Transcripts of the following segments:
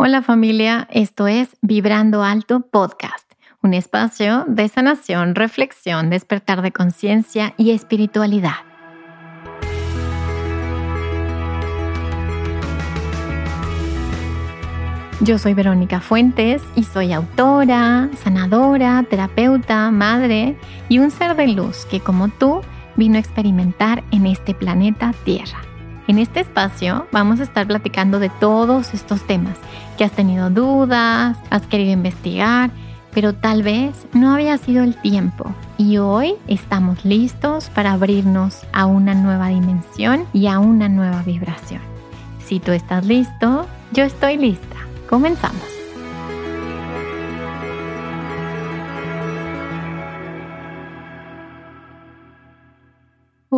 Hola familia, esto es Vibrando Alto Podcast, un espacio de sanación, reflexión, despertar de conciencia y espiritualidad. Yo soy Verónica Fuentes y soy autora, sanadora, terapeuta, madre y un ser de luz que como tú vino a experimentar en este planeta Tierra. En este espacio vamos a estar platicando de todos estos temas que has tenido dudas, has querido investigar, pero tal vez no había sido el tiempo. Y hoy estamos listos para abrirnos a una nueva dimensión y a una nueva vibración. Si tú estás listo, yo estoy lista. Comenzamos.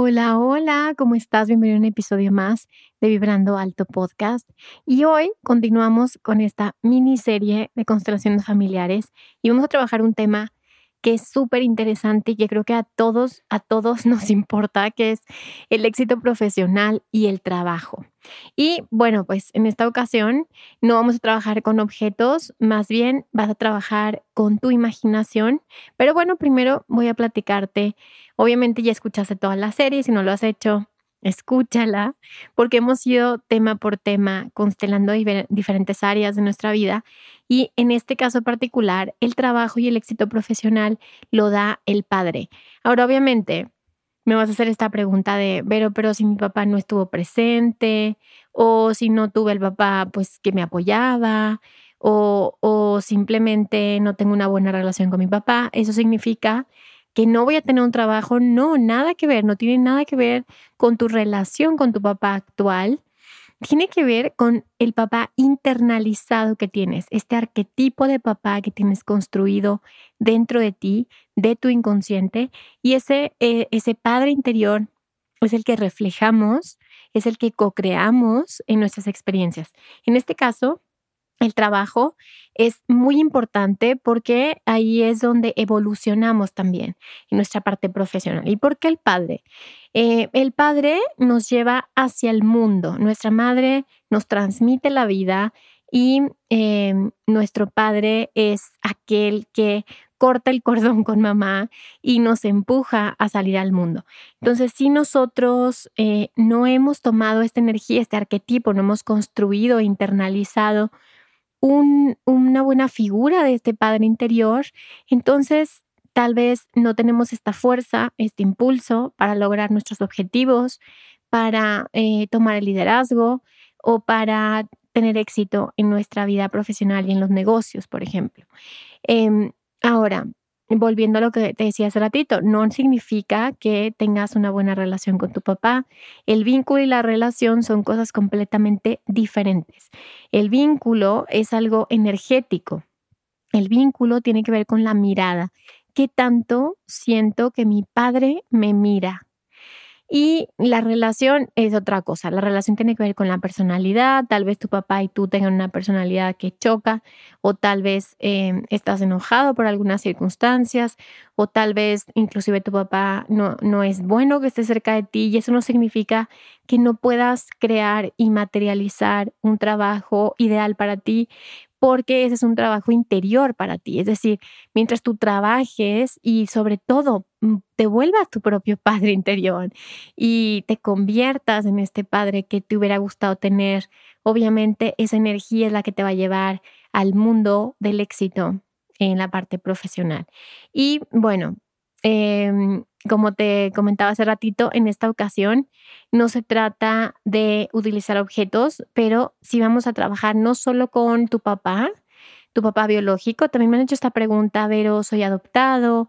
Hola, hola, ¿cómo estás? Bienvenido a un episodio más de Vibrando Alto Podcast. Y hoy continuamos con esta miniserie de constelaciones familiares y vamos a trabajar un tema que es súper interesante y que creo que a todos, a todos nos importa, que es el éxito profesional y el trabajo. Y bueno, pues en esta ocasión no vamos a trabajar con objetos, más bien vas a trabajar con tu imaginación. Pero bueno, primero voy a platicarte. Obviamente ya escuchaste toda la serie, si no lo has hecho, escúchala, porque hemos ido tema por tema constelando diferentes áreas de nuestra vida y en este caso particular, el trabajo y el éxito profesional lo da el padre. Ahora, obviamente, me vas a hacer esta pregunta de, pero, pero si mi papá no estuvo presente, o si no tuve el papá, pues que me apoyaba, o, o simplemente no tengo una buena relación con mi papá, eso significa que no voy a tener un trabajo, no, nada que ver, no tiene nada que ver con tu relación con tu papá actual, tiene que ver con el papá internalizado que tienes, este arquetipo de papá que tienes construido dentro de ti, de tu inconsciente, y ese, eh, ese padre interior es el que reflejamos, es el que co-creamos en nuestras experiencias. En este caso, el trabajo es muy importante porque ahí es donde evolucionamos también en nuestra parte profesional. ¿Y por qué el padre? Eh, el padre nos lleva hacia el mundo, nuestra madre nos transmite la vida y eh, nuestro padre es aquel que corta el cordón con mamá y nos empuja a salir al mundo. Entonces, si nosotros eh, no hemos tomado esta energía, este arquetipo, no hemos construido, internalizado una buena figura de este padre interior, entonces tal vez no tenemos esta fuerza, este impulso para lograr nuestros objetivos, para eh, tomar el liderazgo o para tener éxito en nuestra vida profesional y en los negocios, por ejemplo. Em, ahora, volviendo a lo que te decía hace ratito, no significa que tengas una buena relación con tu papá. El vínculo y la relación son cosas completamente diferentes. El vínculo es algo energético. El vínculo tiene que ver con la mirada. ¿Qué tanto siento que mi padre me mira? Y la relación es otra cosa. La relación tiene que ver con la personalidad. Tal vez tu papá y tú tengan una personalidad que choca, o tal vez em, estás enojado por algunas circunstancias, o tal vez inclusive tu papá no, no es bueno que esté cerca de ti. Y eso no significa que no puedas crear y materializar un trabajo ideal para ti, porque ese es un trabajo interior para ti. Es decir, mientras tú trabajes y sobre todo mm, te vuelvas tu propio padre interior y te conviertas en este padre que te hubiera gustado tener, obviamente esa energía es la que te va a llevar al mundo del éxito en la parte profesional. Y bueno, eh, como te comentaba hace ratito, en esta ocasión no se trata de utilizar objetos, pero sí vamos a trabajar no solo con tu papá, tu papá biológico, también me han hecho esta pregunta, pero soy adoptado,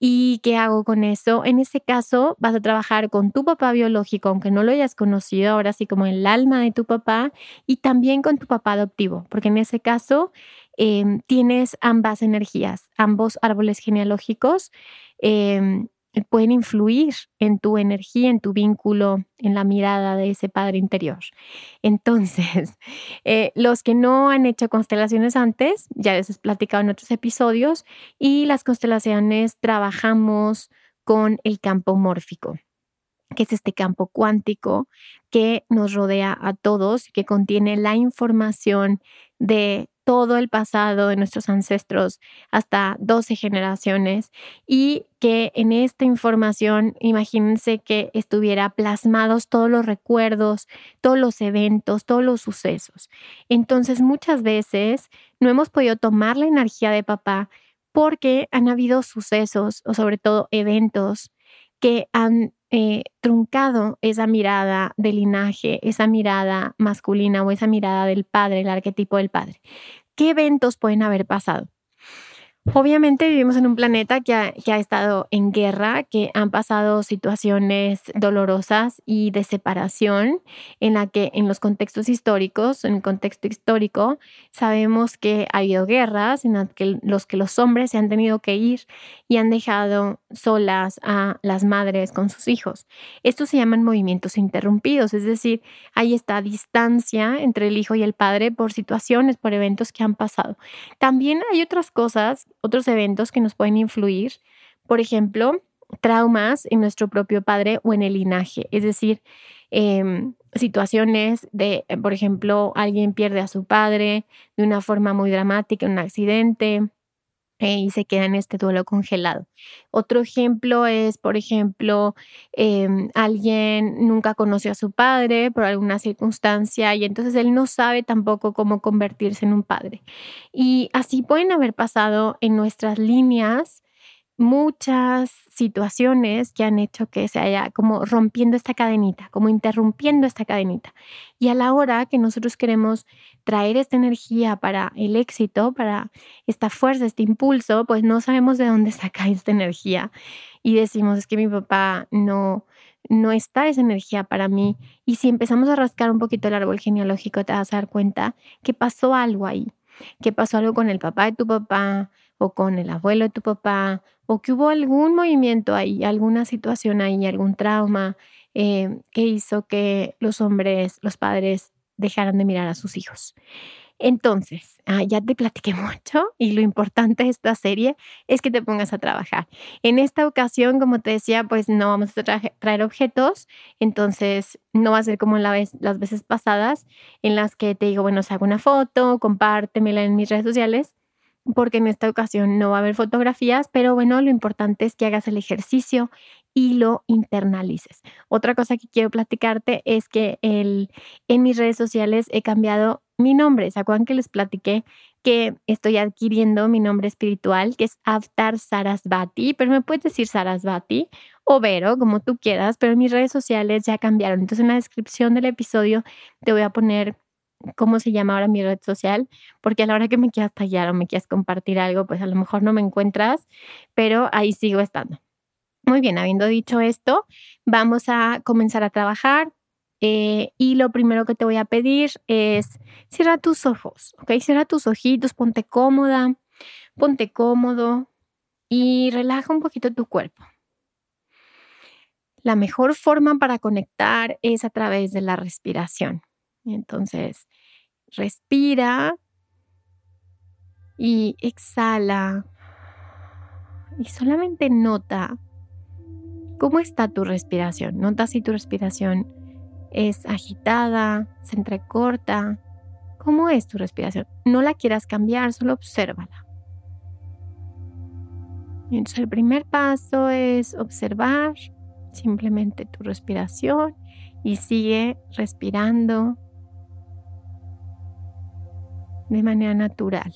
¿y qué hago con eso? En ese caso, vas a trabajar con tu papá biológico, aunque no lo hayas conocido, ahora sí como el alma de tu papá, y también con tu papá adoptivo, porque en ese caso em, tienes ambas energías, ambos árboles genealógicos. Em, pueden influir en tu energía, en tu vínculo, en la mirada de ese padre interior. Entonces, eh, los que no han hecho constelaciones antes, ya les he platicado en otros episodios, y las constelaciones trabajamos con el campo mórfico. que es este campo cuántico que nos rodea a todos, que contiene la información de todo el pasado de nuestros ancestros hasta 12 generaciones y que en esta información, imagínense que estuviera plasmados todos los recuerdos, todos los eventos, todos los sucesos. Entonces muchas veces no hemos podido tomar la energía de papá porque han habido sucesos o sobre todo eventos que han eh, truncado esa mirada de linaje, esa mirada masculina o esa mirada del padre, el arquetipo del padre. ¿Qué eventos pueden haber pasado? Obviamente vivimos en un planeta que ha, ha, estado en guerra, que han pasado situaciones dolorosas y de separación, en la que en los contextos históricos, en el contexto histórico, sabemos que ha habido guerras en las que los que los hombres se han tenido que ir y han dejado solas a las madres con sus hijos. Estos se llaman movimientos interrumpidos, es decir, hay esta distancia entre el hijo y el padre por situaciones, por eventos que han pasado. También hay otras cosas otros eventos que nos pueden influir, por ejemplo, traumas en nuestro propio padre o en el linaje, es decir, em, situaciones de, por ejemplo, alguien pierde a su padre de una forma muy dramática, un accidente, y se queda en este duelo congelado. Otro ejemplo es, por ejemplo, em, alguien nunca conoció a su padre por alguna circunstancia y entonces él no sabe tampoco cómo convertirse en un padre. Y así pueden haber pasado en nuestras líneas muchas situaciones que han hecho que se haya como rompiendo esta cadenita, como interrumpiendo esta cadenita. Y a la hora que nosotros queremos traer esta energía para el éxito, para esta fuerza, este impulso, pues no sabemos de dónde saca esta energía y decimos, es que mi papá no no está esa energía para mí. Y si empezamos a rascar un poquito el árbol genealógico, te vas a dar cuenta que pasó algo ahí, que pasó algo con el papá de tu papá, o con el abuelo de tu papá, o que hubo algún movimiento ahí, alguna situación ahí, algún trauma eh, que hizo que los hombres, los padres, dejaran de mirar a sus hijos. Entonces, ah, ya te platiqué mucho y lo importante de esta serie es que te pongas a trabajar. En esta ocasión, como te decía, pues no vamos a traer objetos, entonces no va a ser como las veces pasadas en las que te digo, bueno, hago una foto, compártemela en mis redes sociales porque en esta ocasión no va a haber fotografías, pero bueno, lo importante es que hagas el ejercicio y lo internalices. Otra cosa que quiero platicarte es que el, en mis redes sociales he cambiado mi nombre. ¿Se acuerdan que les platiqué que estoy adquiriendo mi nombre espiritual, que es Avtar Sarasvati? Pero me puedes decir Sarasvati o Vero, como tú quieras, pero mis redes sociales ya cambiaron. Entonces en la descripción del episodio te voy a poner cómo se llama ahora mi red social, porque a la hora que me quieras tallar o me quieras compartir algo, pues a lo mejor no me encuentras, pero ahí sigo estando. Muy bien, habiendo dicho esto, vamos a comenzar a trabajar. Eh, y lo primero que te voy a pedir es cierra tus ojos, ¿ok? Cierra tus ojitos, ponte cómoda, ponte cómodo y relaja un poquito tu cuerpo. La mejor forma para conectar es a través de la respiración. Entonces, respira y exhala. Y solamente nota cómo está tu respiración. Nota si tu respiración es agitada, se entrecorta. ¿Cómo es tu respiración? No la quieras cambiar, solo obsérvala. Entonces el primer paso es observar simplemente tu respiración y sigue respirando de manera natural.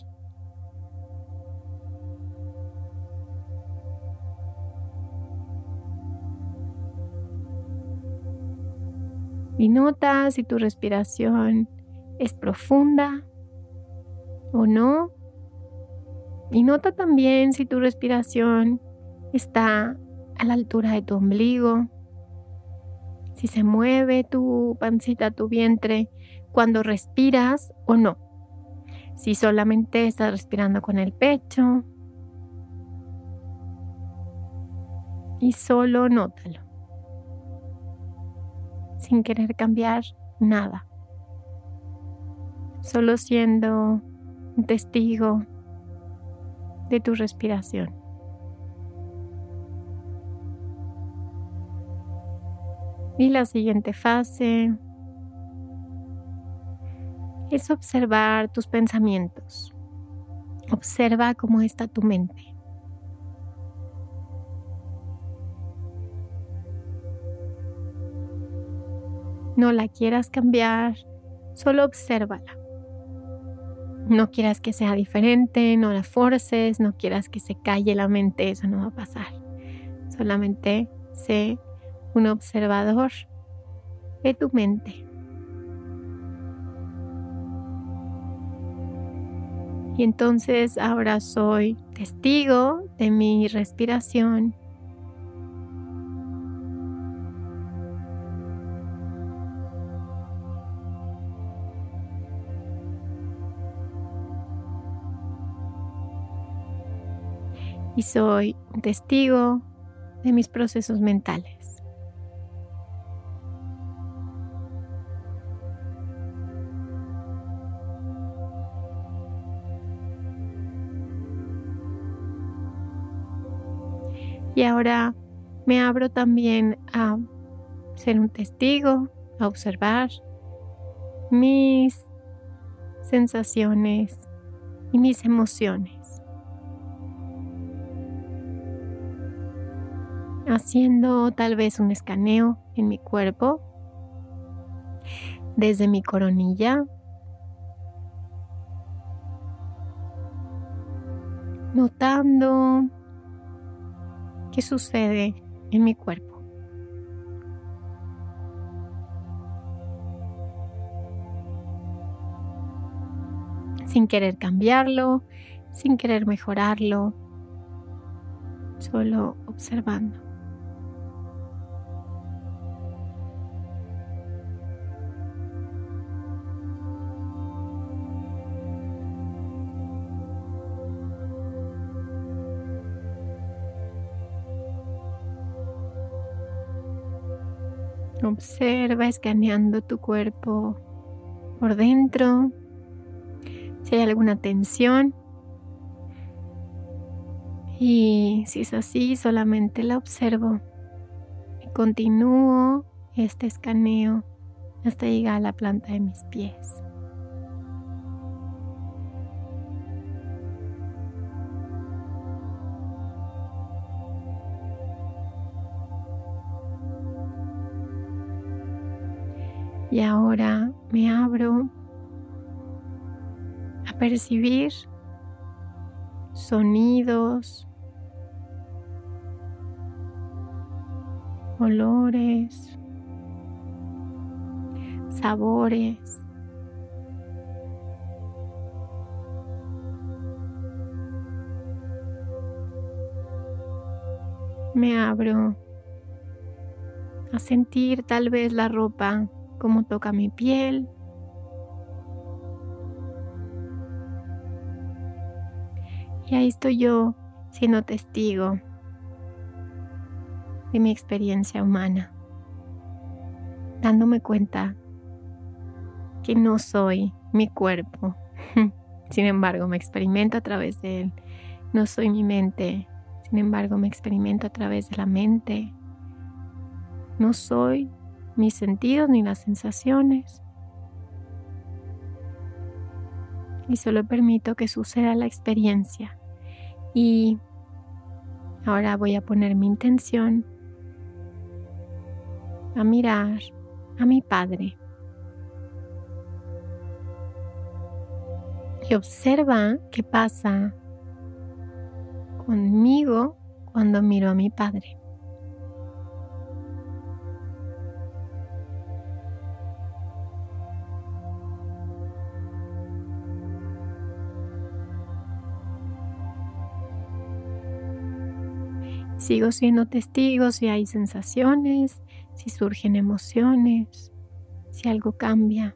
Y nota si tu respiración es profunda o no. Y nota también si tu respiración está a la altura de tu ombligo, si se mueve tu pancita, tu vientre cuando respiras o no. Si solamente estás respirando con el pecho. Y solo nótalo. Sin querer cambiar nada. Solo siendo un testigo de tu respiración. Y la siguiente fase es observar tus pensamientos. Observa cómo está tu mente. No la quieras cambiar, solo obsérvala. No quieras que sea diferente, no la forces, no quieras que se calle la mente, eso no va a pasar. Solamente sé un observador de tu mente. Y entonces ahora soy testigo de mi respiración. Y soy testigo de mis procesos mentales. Y ahora me abro también a ser un testigo, a observar mis sensaciones y mis emociones. Haciendo tal vez un escaneo en mi cuerpo desde mi coronilla. Notando qué sucede en mi cuerpo. Sin querer cambiarlo, sin querer mejorarlo, solo observando. Observa escaneando tu cuerpo por dentro. Si hay alguna tensión. Y si es así, solamente la observo. Y continúo este escaneo hasta llegar a la planta de mis pies. Y ahora me abro a percibir sonidos, olores, sabores. Me abro a sentir tal vez la ropa cómo toca mi piel. Y ahí estoy yo siendo testigo de mi experiencia humana, dándome cuenta que no soy mi cuerpo. Sin embargo, me experimento a través de él. No soy mi mente. Sin embargo, me experimento a través de la mente. No soy mis sentidos ni las sensaciones. Y solo permito que suceda la experiencia. Y ahora voy a poner mi intención a mirar a mi Padre. Y observa qué pasa conmigo cuando miro a mi Padre. Sigo siendo testigo si hay sensaciones, si surgen emociones, si algo cambia.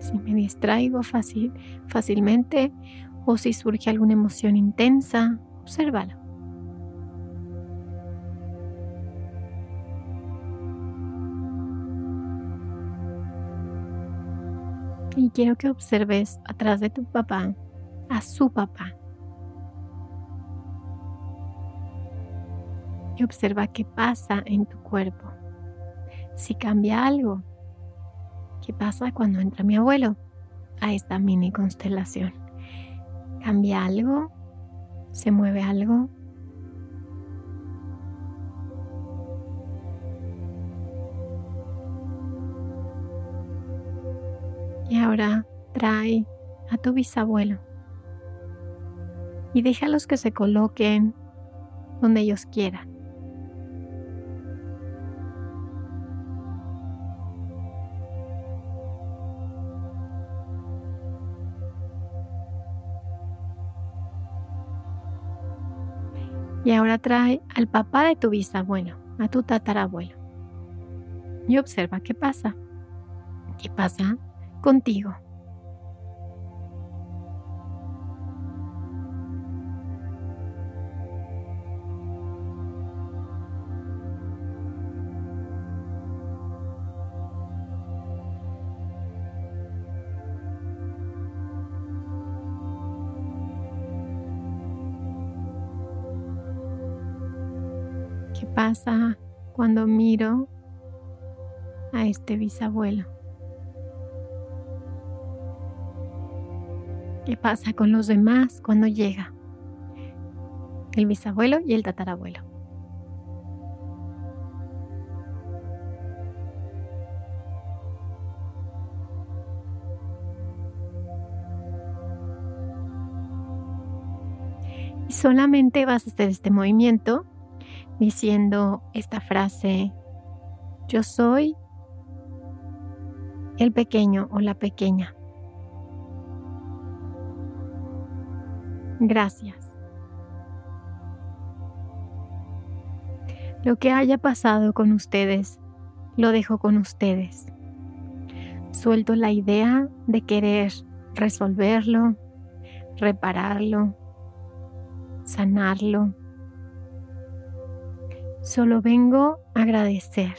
si me distraigo fácil, fácilmente o si surge alguna emoción intensa, obsérvala. Y quiero que observes atrás de tu papá a su papá. Y observa qué pasa en tu cuerpo. Si cambia algo. ¿Qué pasa cuando entra mi abuelo a esta mini constelación? ¿Cambia algo? ¿Se mueve algo? Ahora trae a tu bisabuelo y déjalos que se coloquen donde ellos quieran. Y ahora trae al papá de tu bisabuelo, a tu tatarabuelo. Y observa qué pasa. ¿Qué pasa contigo. ¿Qué pasa cuando miro a este bisabuelo? ¿Qué pasa con los demás cuando llega? El bisabuelo y el tatarabuelo. Y solamente vas a hacer este movimiento diciendo esta frase, yo soy el pequeño o la pequeña. Gracias. Lo que haya pasado con ustedes, lo dejo con ustedes. Suelto la idea de querer resolverlo, repararlo, sanarlo. Solo vengo a agradecer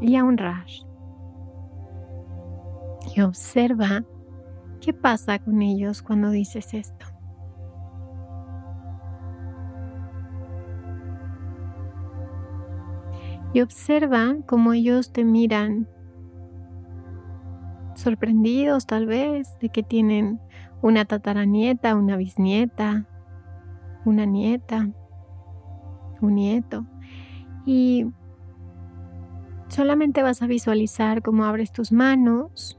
y a honrar. Y observa ¿Qué pasa con ellos cuando dices esto? Y observa cómo ellos te miran sorprendidos tal vez de que tienen una tataranieta, una bisnieta, una nieta, un nieto. Y solamente vas a visualizar cómo abres tus manos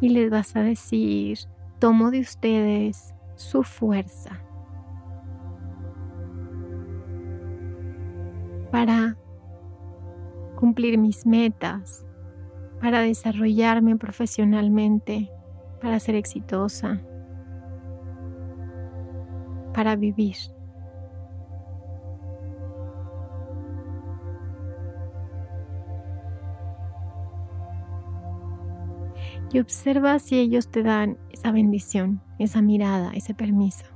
y les vas a decir, tomo de ustedes su fuerza para cumplir mis metas, para desarrollarme profesionalmente, para ser exitosa, para vivir. Y observa si ellos te dan esa bendición, esa mirada, ese permiso.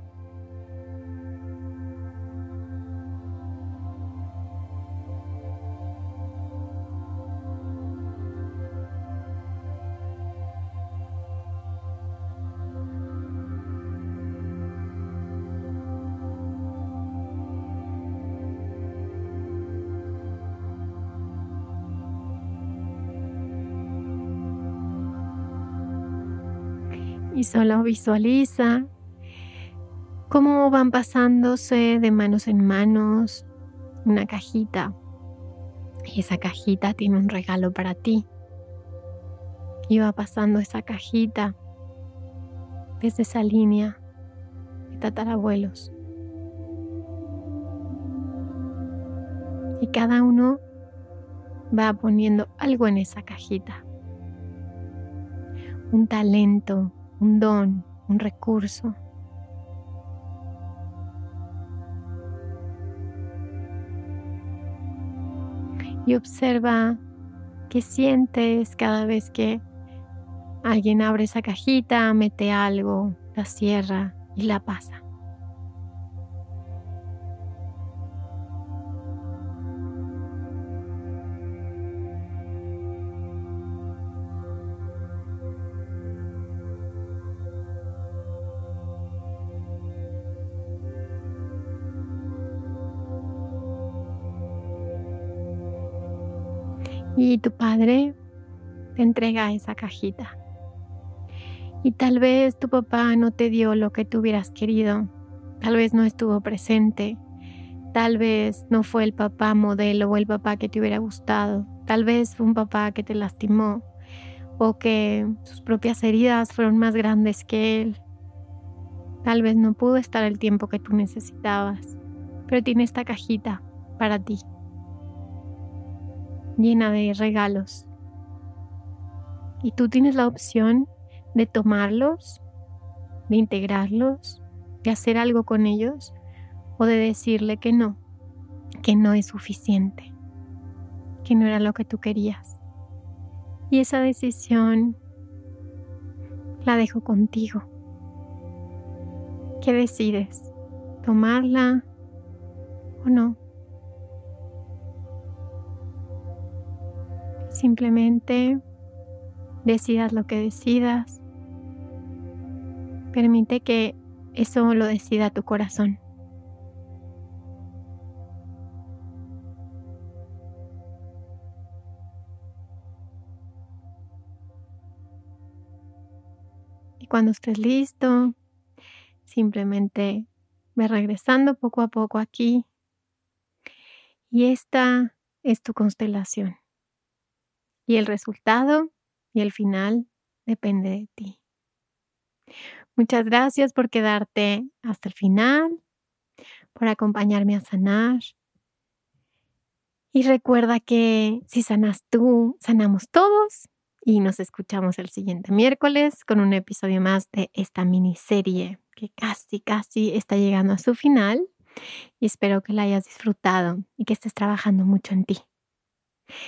Y solo visualiza cómo van pasándose de manos en manos una cajita y esa cajita tiene un regalo para ti. Y va pasando esa cajita desde esa línea de tatarabuelos. Y cada uno va poniendo algo en esa cajita. Un talento, un don, un recurso. Y observa qué sientes cada vez que alguien abre esa cajita, mete algo, la cierra y la pasa. Y tu padre te entrega esa cajita. Y tal vez tu papá no te dio lo que tú hubieras querido, tal vez no estuvo presente, tal vez no fue el papá modelo o el papá que te hubiera gustado, tal vez fue un papá que te lastimó o que sus propias heridas fueron más grandes que él. Tal vez no pudo estar el tiempo que tú necesitabas, pero tiene esta cajita para ti, llena de regalos. Y tú tienes la opción de tomarlos, de integrarlos, de hacer algo con ellos o de decirle que no, que no es suficiente, que no era lo que tú querías. Y esa decisión la dejo contigo. ¿Qué decides? ¿Tomarla o no? Simplemente decidas lo que decidas. Permite que eso lo decida tu corazón. Y cuando estés listo, simplemente ve regresando poco a poco aquí. Y esta es tu constelación. Y el resultado y el final depende de ti. Muchas gracias por quedarte hasta el final, por acompañarme a sanar. Y recuerda que si sanas tú, sanamos todos. Y nos escuchamos el siguiente miércoles con un episodio más de esta miniserie que casi, casi está llegando a su final. Y espero que la hayas disfrutado y que estés trabajando mucho en ti.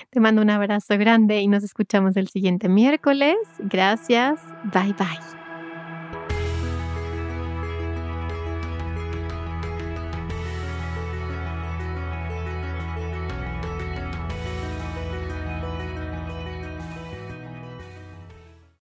Te mando un abrazo grande y nos escuchamos el siguiente miércoles. Gracias. Bye bye.